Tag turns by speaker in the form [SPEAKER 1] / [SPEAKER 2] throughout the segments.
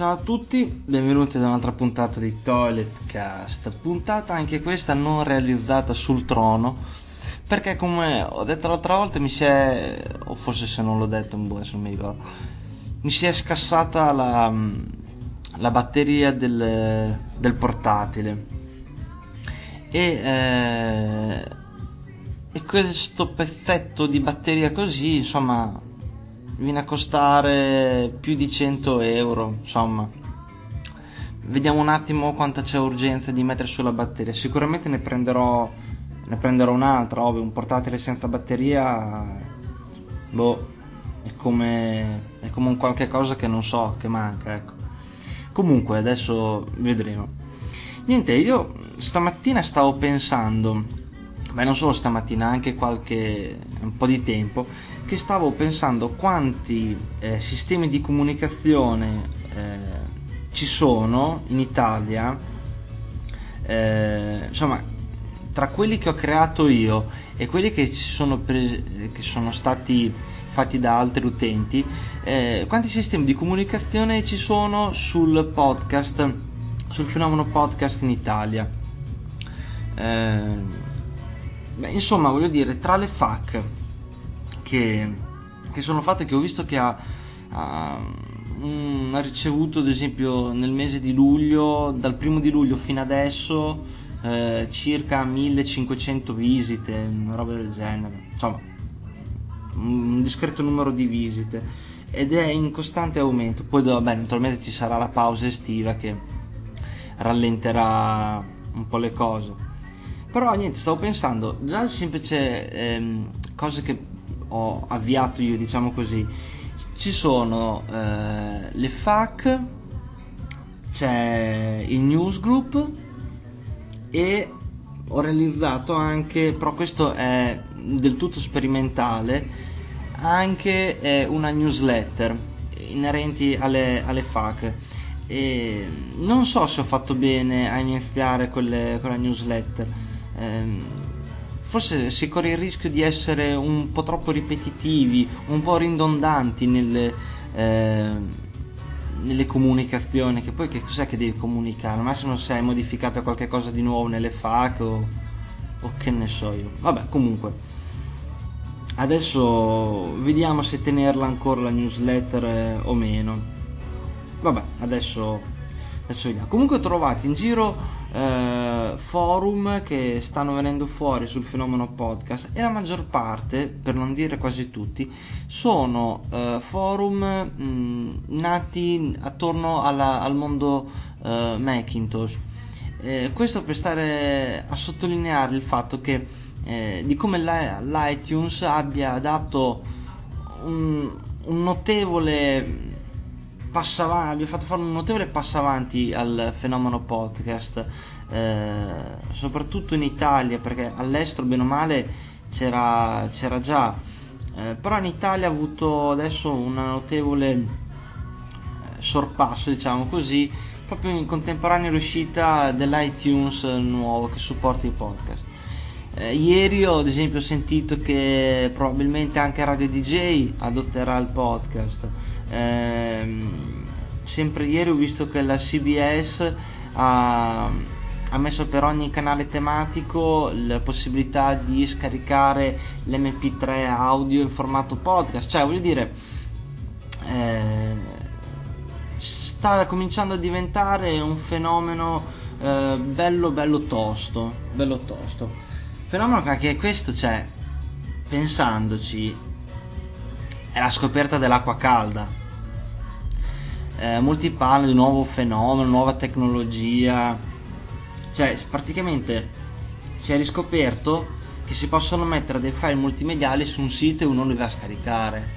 [SPEAKER 1] Ciao a tutti, benvenuti ad un'altra puntata di Toilet Cast, puntata anche questa non realizzata sul trono, perché come ho detto l'altra volta mi si è, o forse se non l'ho detto, boh, non mi ricordo, mi si è scassata la, la batteria del, del portatile. E, eh, e questo pezzetto di batteria così, insomma, viene a costare più di 100 euro, insomma. Vediamo un attimo quanta c'è urgenza di mettere sulla batteria. Sicuramente ne prenderò, ne prenderò un'altra, ovvio, un portatile senza batteria, boh, è come, è come un qualche cosa che non so, che manca, ecco. Comunque, adesso vedremo. Niente, io stamattina stavo pensando, beh non solo stamattina, anche qualche, un po' di tempo, che stavo pensando quanti eh, sistemi di comunicazione eh, ci sono in Italia, eh, insomma, tra quelli che ho creato io e quelli che, sono, presi, che sono stati fatti da altri utenti, eh, quanti sistemi di comunicazione ci sono sul podcast, sul fenomeno podcast in Italia. Eh, beh, insomma, voglio dire, tra le FAC, che, che sono fatte che ho visto che ha, ha, um, ha, ricevuto ad esempio nel mese di luglio, dal primo di luglio fino adesso, eh, circa 1500 visite, una roba del genere, insomma un discreto numero di visite ed è in costante aumento. Poi vabbè, naturalmente ci sarà la pausa estiva che rallenterà un po' le cose. Però niente, stavo pensando, già semplice ehm, cose che ho avviato io, diciamo così, ci sono eh, le FAC, c'è il newsgroup e ho realizzato anche, però questo è del tutto sperimentale, anche eh, una newsletter inerenti alle, alle FAC. E non so se ho fatto bene a iniziare con, le, con la newsletter. Eh, forse si corre il rischio di essere un po' troppo ripetitivi, un po' ridondanti nelle, eh, nelle comunicazioni, che poi che cos'è che devi comunicare? Al massimo se hai modificato qualche cosa di nuovo nelle FAC o, o che ne so io. Vabbè, comunque. Adesso vediamo se tenerla ancora la newsletter eh, o meno. Vabbè, adesso, adesso vediamo. Comunque trovate in giro eh, forum che stanno venendo fuori sul fenomeno podcast e la maggior parte, per non dire quasi tutti, sono eh, forum mh, nati attorno alla, al mondo eh, Macintosh. Eh, questo per stare a sottolineare il fatto che eh, di come l'iTunes abbia dato un, un notevole passo avanti, abbia fatto fare un notevole passo avanti al fenomeno podcast, eh, soprattutto in Italia, perché all'estero bene o male c'era, c'era già, eh, però in Italia ha avuto adesso un notevole eh, sorpasso, diciamo così, proprio in contemporanea l'uscita dell'iTunes nuovo che supporta i podcast. Eh, ieri ho ad esempio sentito che probabilmente anche Radio DJ adotterà il podcast. Eh, sempre ieri ho visto che la CBS ha, ha, messo per ogni canale tematico la possibilità di scaricare l'MP3 audio in formato podcast. Cioè, voglio dire, eh, sta cominciando a diventare un fenomeno eh, bello bello tosto, bello tosto fenomeno che questo c'è, pensandoci, è la scoperta dell'acqua calda. Eh, molti parlano di nuovo fenomeno, nuova tecnologia, cioè praticamente si è riscoperto che si possono mettere dei file multimediali su un sito e uno li va a scaricare.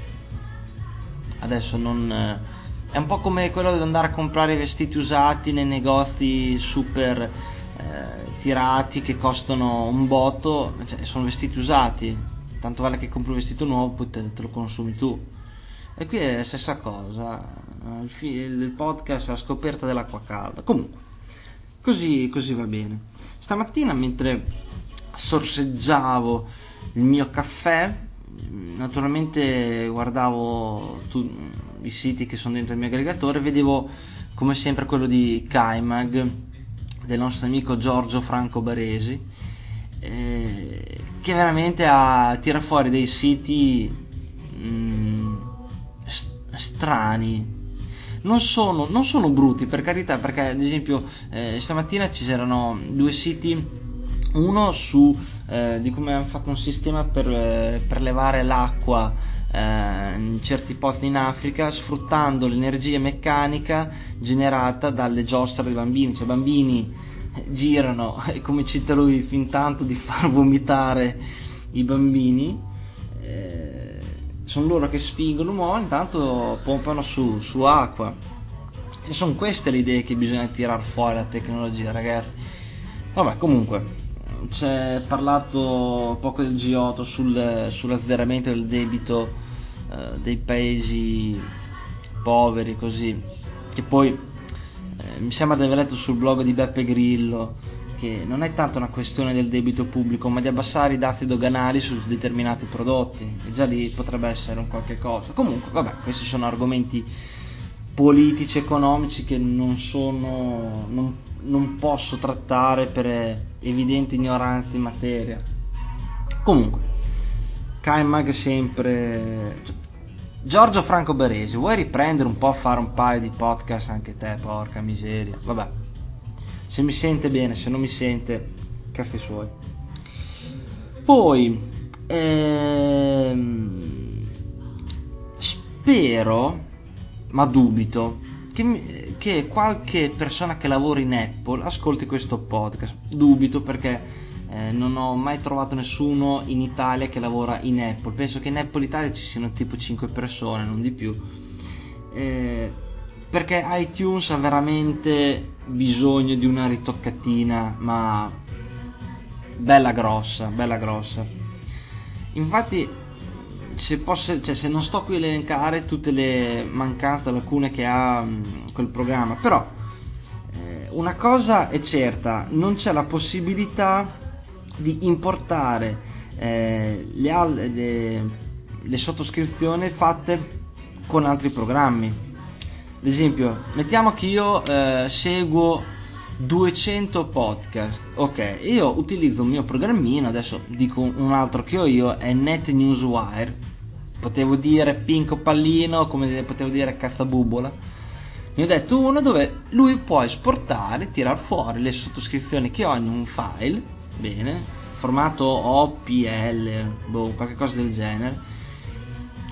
[SPEAKER 1] Adesso non... Eh, è un po' come quello di andare a comprare vestiti usati nei negozi super eh, tirati che costano un botto, cioè sono vestiti usati, tanto vale che compri un vestito nuovo poi te, te lo consumi tu. E qui è la stessa cosa, il, il podcast la scoperta dell'acqua calda. Comunque, così, così va bene. Stamattina mentre sorseggiavo il mio caffè, naturalmente guardavo tu, i siti che sono dentro il mio aggregatore, vedevo come sempre quello di Kaimag del nostro amico Giorgio Franco Baresi eh, che veramente ha, tira fuori dei siti mh, mm, strani non sono, non sono, brutti per carità perché ad esempio eh, stamattina ci c'erano due siti uno su eh, di come hanno fatto un sistema per, eh, per levare l'acqua eh, in certi posti in Africa sfruttando l'energia meccanica generata dalle giostre dei bambini, cioè i bambini girano e come cita lui fin tanto di far vomitare i bambini eh, sono loro che spingono l'uomo intanto pompano su, su acqua. E sono queste le idee che bisogna tirare fuori la tecnologia ragazzi. Vabbè comunque c'è parlato poco del G8 sul, sull'azzeramento del debito eh, dei paesi poveri così che poi eh, mi sembra di aver letto sul blog di Beppe Grillo che non è tanto una questione del debito pubblico ma di abbassare i dazi doganali su determinati prodotti e già lì potrebbe essere un qualche cosa. Comunque vabbè questi sono argomenti politici economici che non sono non, non posso trattare per evidente ignoranza in materia. Comunque Kaimag sempre Giorgio Franco Beresi vuoi riprendere un po' a fare un paio di podcast anche te porca miseria? Vabbè se mi sente bene se non mi sente cazzi suoi poi ehm, spero ma dubito che, che, qualche persona che lavora in Apple ascolti questo podcast. Dubito perché eh, non ho mai trovato nessuno in Italia che lavora in Apple. Penso che in Apple Italia ci siano tipo 5 persone, non di più. Eh, perché iTunes ha veramente bisogno di una ritoccatina, ma bella grossa, bella grossa. Infatti se, posso, cioè, se non sto qui a elencare tutte le mancanze, lacune che ha mh, mm, quel programma, però eh, una cosa è certa, non c'è la possibilità di importare eh, le, le, le sottoscrizioni fatte con altri programmi. Ad esempio, mettiamo che io eh, seguo 200 podcast. Ok, io utilizzo un mio programmino, adesso dico un altro che ho io, è NetNewsWire potevo dire Pinco Pallino, come potevo dire Cazzabubola. Mi ho detto uno dove lui può esportare, tirar fuori le sottoscrizioni che ho in un file, bene, formato OPL, boh, qualche cosa del genere.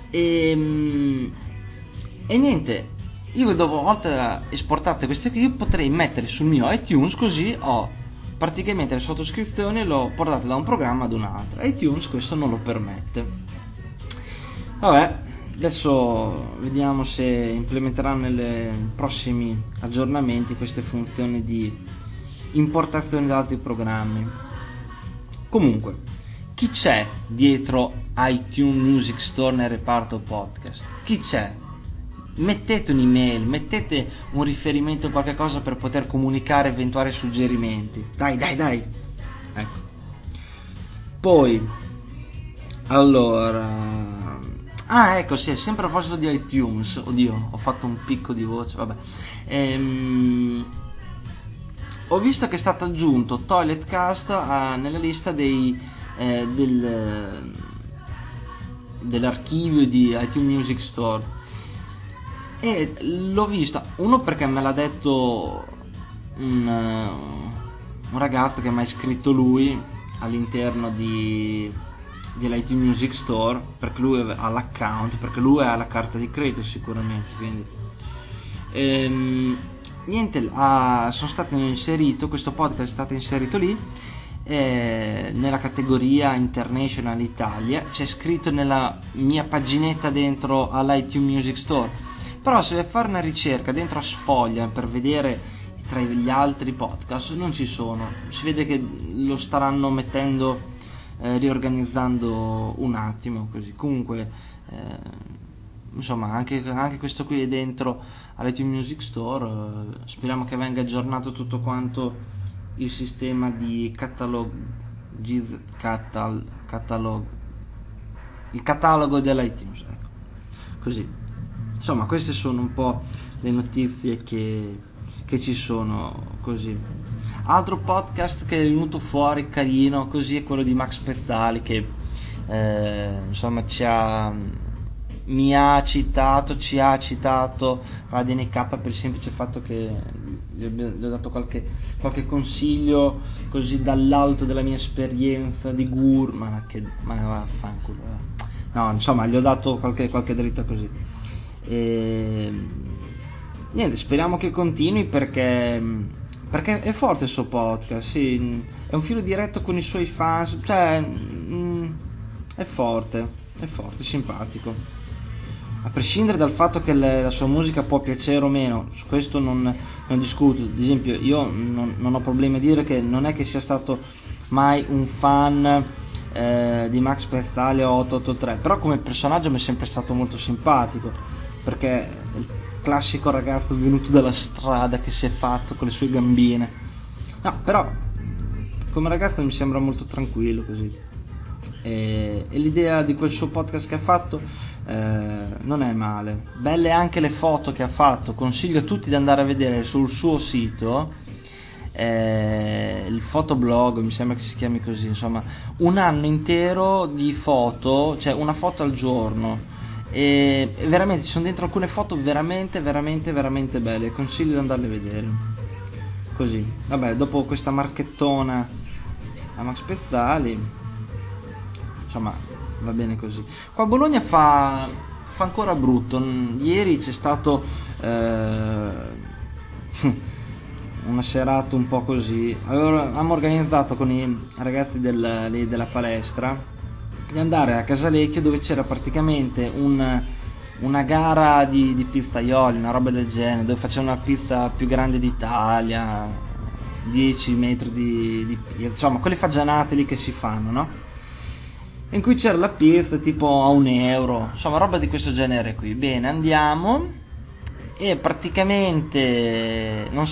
[SPEAKER 1] E, ehm, e niente, io una volta esportate queste qui potrei mettere sul mio iTunes così ho praticamente le sottoscrizioni e l'ho portate da un programma ad un altro. iTunes questo non lo permette. Vabbè, adesso vediamo se implementeranno nei prossimi aggiornamenti queste funzioni di importazione da altri programmi. Comunque, chi c'è dietro iTunes Music Store nel reparto podcast? Chi c'è? Mettete un'email, mettete un riferimento qualche cosa per poter comunicare eventuali suggerimenti. Dai, dai, dai. Ecco. Poi, allora, Ah, ecco, sì, sempre a proposito di iTunes. Oddio, ho fatto un picco di voce, vabbè. Ehm, ho visto che è stato aggiunto Toiletcast a, nella lista dei, eh, del, dell'archivio di iTunes Music Store. E l'ho vista, uno perché me l'ha detto un, un ragazzo che mi ha iscritto lui all'interno di dell'IT Music Store perché lui ha l'account, perché lui ha la carta di credito sicuramente. Quindi. Ehm, niente, ha, sono stato inserito, questo podcast è stato inserito lì eh, nella categoria International Italia, c'è scritto nella mia paginetta dentro all'iTunes Music Store. Però se fare una ricerca dentro a sfoglia per vedere tra gli altri podcast non ci sono, si vede che lo staranno mettendo eh, riorganizzando un attimo così. Comunque eh, insomma anche, anche, questo qui è dentro all'iTunes Music Store eh, speriamo che venga aggiornato tutto quanto il sistema di catalog catal, catalog il catalogo dell'iTunes ecco. così insomma queste sono un po' le notizie che, che ci sono così. Altro podcast che è venuto fuori carino così è quello di Max Pezzali che eh, insomma ci ha, mi ha citato, ci ha citato Radio NK per il semplice fatto che gli ho dato qualche, qualche consiglio così dall'alto della mia esperienza di gur, ma che ma vaffanculo. Eh. No, insomma, gli ho dato qualche, qualche dritta così. E, niente, speriamo che continui perché, perché è forte il suo podcast, sì, è un filo diretto con i suoi fans, cioè mm, è forte, è forte, simpatico. A prescindere dal fatto che le, la sua musica può piacere o meno, su questo non, non discuto, ad esempio io non, non, ho problemi a dire che non è che sia stato mai un fan eh, di Max Pezzali o 883, però come personaggio mi è sempre stato molto simpatico, perché è il classico ragazzo venuto dalla strada che si è fatto con le sue gambine, no, però come ragazzo mi sembra molto tranquillo così, e, e l'idea di quel suo podcast che ha fatto eh, non è male. Belle anche le foto che ha fatto, consiglio a tutti di andare a vedere sul suo sito. Eh, il fotoblog mi sembra che si chiami così insomma un anno intero di foto cioè una foto al giorno e, veramente ci sono dentro alcune foto veramente veramente veramente belle. Consiglio di andarle a vedere. Così. Vabbè dopo questa marchettona a Max Pezzali insomma va bene così. Qua a Bologna fa, fa ancora brutto, ieri c'è stato eh, una serata un po' così, allora abbiamo organizzato con i ragazzi del, della palestra di andare a Casalecchio dove c'era praticamente un, una gara di, di pizzaioli, una roba del genere, dove facevano la pizza più grande d'Italia, 10 metri di, di insomma quelle fagianate lì che si fanno, no? in cui c'era la pizza tipo a un euro, insomma roba di questo genere qui. Bene, andiamo e praticamente so,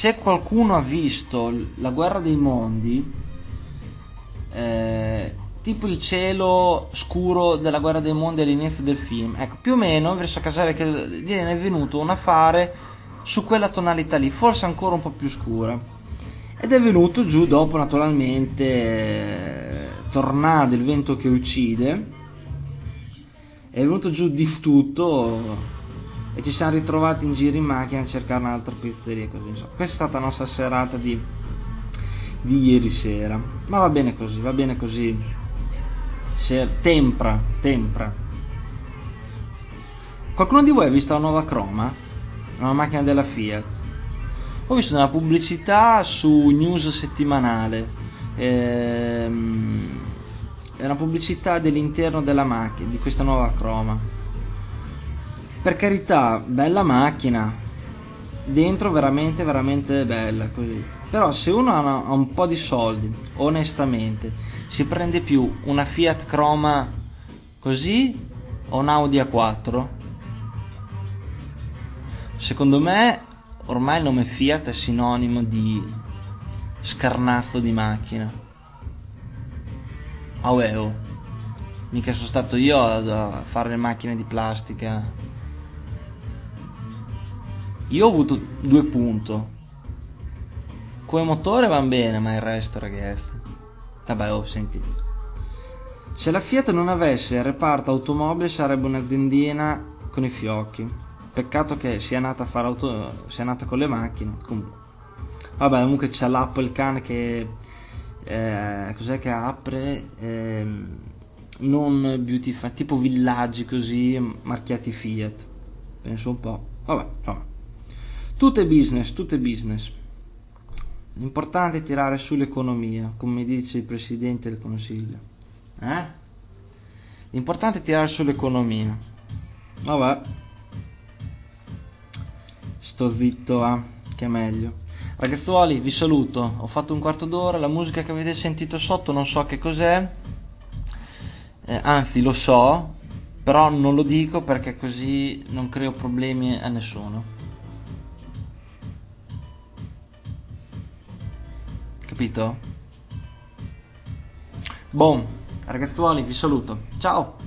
[SPEAKER 1] se qualcuno ha visto la guerra dei mondi, eh, tipo il cielo scuro della guerra dei mondi all'inizio del film, ecco più o meno verso Casale che viene venuto un affare su quella tonalità lì, forse ancora un po' più scura. Ed è venuto giù dopo naturalmente tornado, il vento che uccide, è venuto giù di tutto e ci siamo ritrovati in giro in macchina a cercare un'altra pizzeria così insomma. Questa è stata la nostra serata di, di ieri sera. Ma va bene così, va bene così. Tempra, tempra. Qualcuno di voi ha visto la nuova Croma? Una macchina della Fiat. Ho visto una pubblicità su News settimanale. Ehm, è una pubblicità dell'interno della macchina, di questa nuova croma. Per carità, bella macchina, dentro veramente veramente bella così. Però se uno ha, un po' di soldi, onestamente, si prende più una Fiat Croma così o un Audi A4? Secondo me ormai il nome Fiat è sinonimo di scarnazzo di macchina Ah oh. Mica sono stato io a fare le macchine di plastica. Io ho avuto due punti. Come motore va bene, ma il resto, ragazzi. Vabbè, oh, senti. Se la Fiat non avesse il reparto automobile sarebbe un'aziendina con i fiocchi. Peccato che sia nata a fare auto, sia nata con le macchine. Comunque. Vabbè, comunque c'è l'Apple Can che eh, cos'è che apre eh, non beauty tipo villaggi così marchiati Fiat penso un po' vabbè, vabbè. tutto è business tutto è business l'importante è tirare sull'economia come dice il presidente del consiglio eh? l'importante è tirare sull'economia vabbè sto zitto eh? che è meglio Ragazzuoli, vi saluto. Ho fatto un quarto d'ora. La musica che avete sentito sotto non so che cos'è. Eh, anzi, lo so, però non lo dico perché così non creo problemi a nessuno. Capito? Boom, ragazzuoli, vi saluto. Ciao!